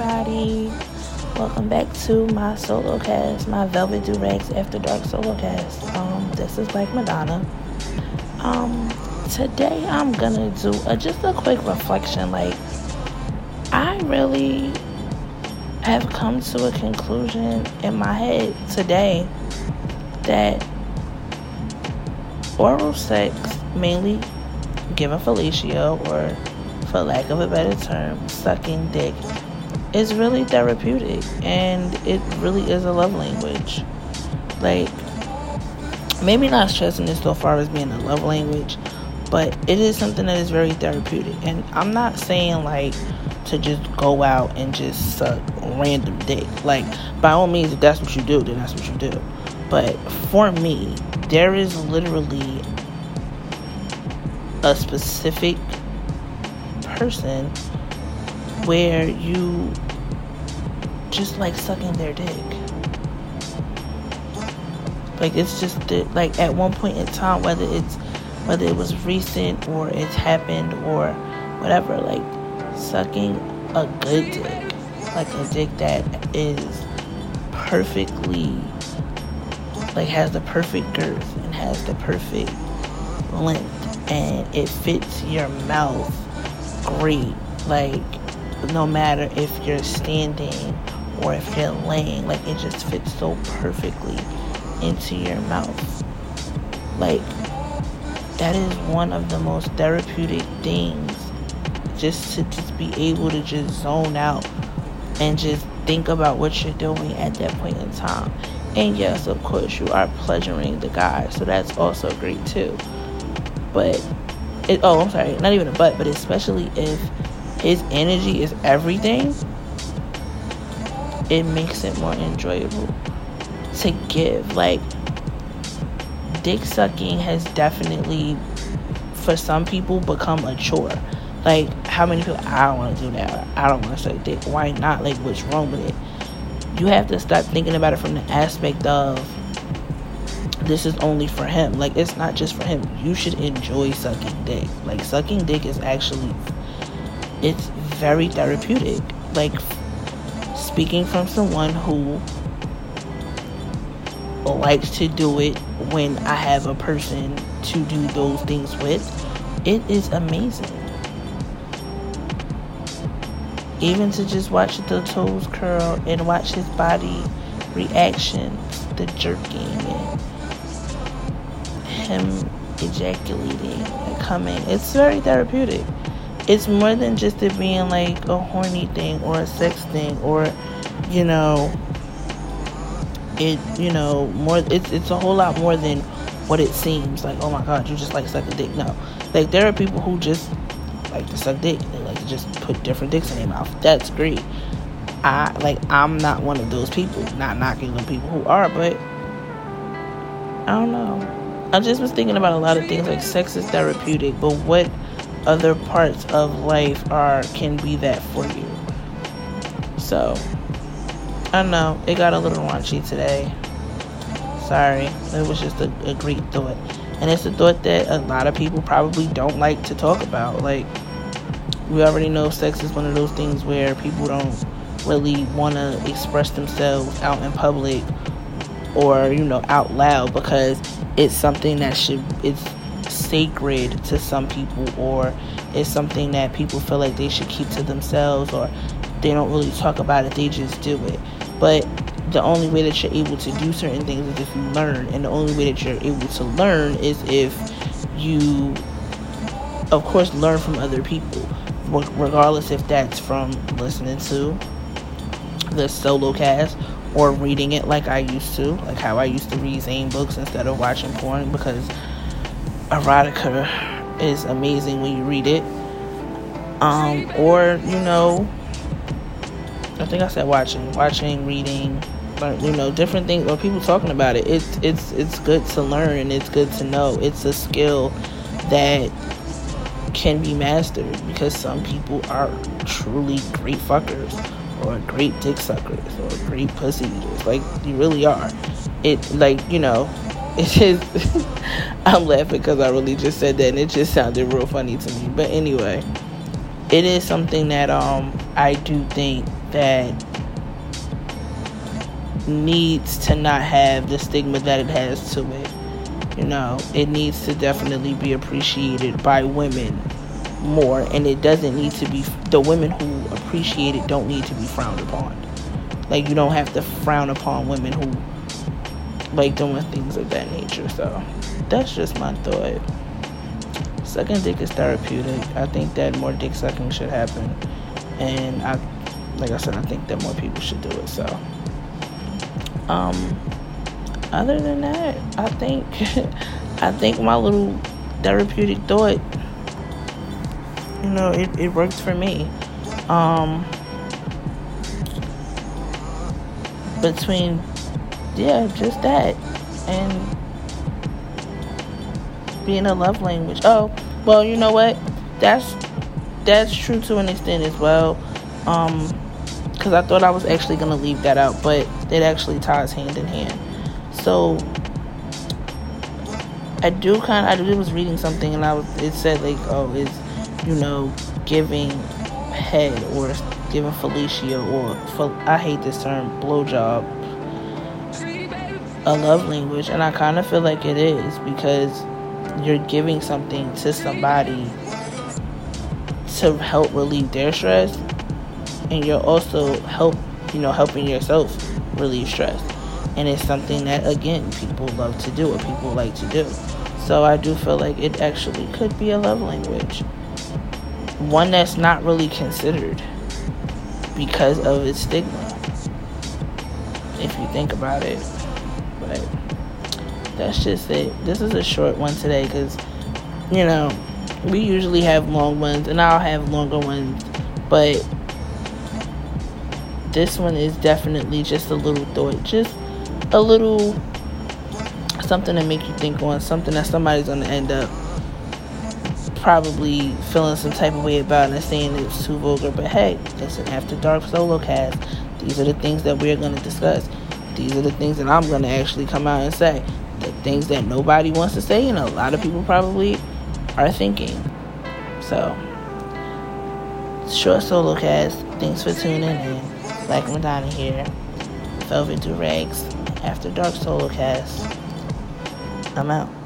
Everybody, welcome back to my solo cast, my Velvet Durags After Dark solo cast. Um, this is Black Madonna. Um, today I'm gonna do a, just a quick reflection. Like, I really have come to a conclusion in my head today that oral sex, mainly given fellatio or for lack of a better term, sucking dick is really therapeutic and it really is a love language. Like, maybe not stressing it so far as being a love language, but it is something that is very therapeutic. And I'm not saying like to just go out and just suck random dick. Like, by all means, if that's what you do, then that's what you do. But for me, there is literally a specific person where you just like sucking their dick. Like it's just that, like at one point in time, whether it's whether it was recent or it's happened or whatever, like sucking a good dick, like a dick that is perfectly like has the perfect girth and has the perfect length and it fits your mouth great. Like, no matter if you're standing or if you're laying, like, it just fits so perfectly into your mouth. Like, that is one of the most therapeutic things. Just to just be able to just zone out and just think about what you're doing at that point in time. And yes, of course, you are pleasuring the guy, so that's also great too. But it, oh, I'm sorry, not even a but, but especially if his energy is everything, it makes it more enjoyable to give. Like, dick sucking has definitely, for some people, become a chore. Like, how many people, I don't want to do that. I don't want to suck dick. Why not? Like, what's wrong with it? You have to start thinking about it from the aspect of this is only for him. Like it's not just for him. You should enjoy sucking dick. Like sucking dick is actually it's very therapeutic. Like speaking from someone who likes to do it when I have a person to do those things with, it is amazing. Even to just watch the toes curl and watch his body reactions, the jerking and him ejaculating and coming. It's very therapeutic. It's more than just it being like a horny thing or a sex thing or, you know, it, you know, more, it's, it's a whole lot more than what it seems. Like, oh my God, you just like suck a dick. No. Like, there are people who just like to suck dick. They like to just put different dicks in their mouth. That's great. I, like, I'm not one of those people. Not knocking the people who are, but I don't know. I just was thinking about a lot of things like sex is therapeutic, but what other parts of life are can be that for you? So I don't know. It got a little raunchy today. Sorry. It was just a, a great thought. And it's a thought that a lot of people probably don't like to talk about. Like we already know sex is one of those things where people don't really want to express themselves out in public or you know out loud because it's something that should it's sacred to some people or it's something that people feel like they should keep to themselves or they don't really talk about it they just do it. But the only way that you're able to do certain things is if you learn and the only way that you're able to learn is if you of course learn from other people regardless if that's from listening to the solo cast or reading it like I used to, like how I used to read Zane books instead of watching porn because erotica is amazing when you read it. Um, or you know, I think I said watching, watching, reading, you know, different things or people talking about it. It's it's it's good to learn it's good to know. It's a skill that can be mastered because some people are truly great fuckers or great dick suckers or great pussy eaters. Like you really are. It like you know, it's just I'm laughing because I really just said that and it just sounded real funny to me. But anyway, it is something that um I do think that needs to not have the stigma that it has to it. You know, it needs to definitely be appreciated by women more, and it doesn't need to be the women who appreciate it don't need to be frowned upon. Like you don't have to frown upon women who like doing things of that nature. So that's just my thought. Sucking dick is therapeutic. I think that more dick sucking should happen, and I, like I said, I think that more people should do it. So, um, other than that, I think, I think my little therapeutic thought, you know, it, it worked for me. Um, between, yeah, just that, and being a love language. Oh, well, you know what? That's that's true to an extent as well. Um, because I thought I was actually gonna leave that out, but it actually ties hand in hand. So I do kind of I was reading something and I was it said like oh it's you know giving head or giving fellatio or I hate this term blowjob a love language and I kind of feel like it is because you're giving something to somebody to help relieve their stress and you're also help you know helping yourself relieve stress. And it's something that again people love to do or people like to do. So i do feel like it actually could be a love language. One that's not really considered because of its stigma if you think about it but that's just it. This is a short one today because, you know, we usually have long ones and I'll have longer ones, but this one is definitely just a little thought, just a little something to make you think on, something that somebody's gonna end up probably feeling some type of way about and saying it's too vulgar. But hey, it's an after dark solo cast. These are the things that we're gonna discuss. These are the things that I'm gonna actually come out and say the things that nobody wants to say and a lot of people probably are thinking. So, short solo cast. Thanks for tuning in. Black Madonna here. Velvet Durags. After Dark solo cast. I'm out.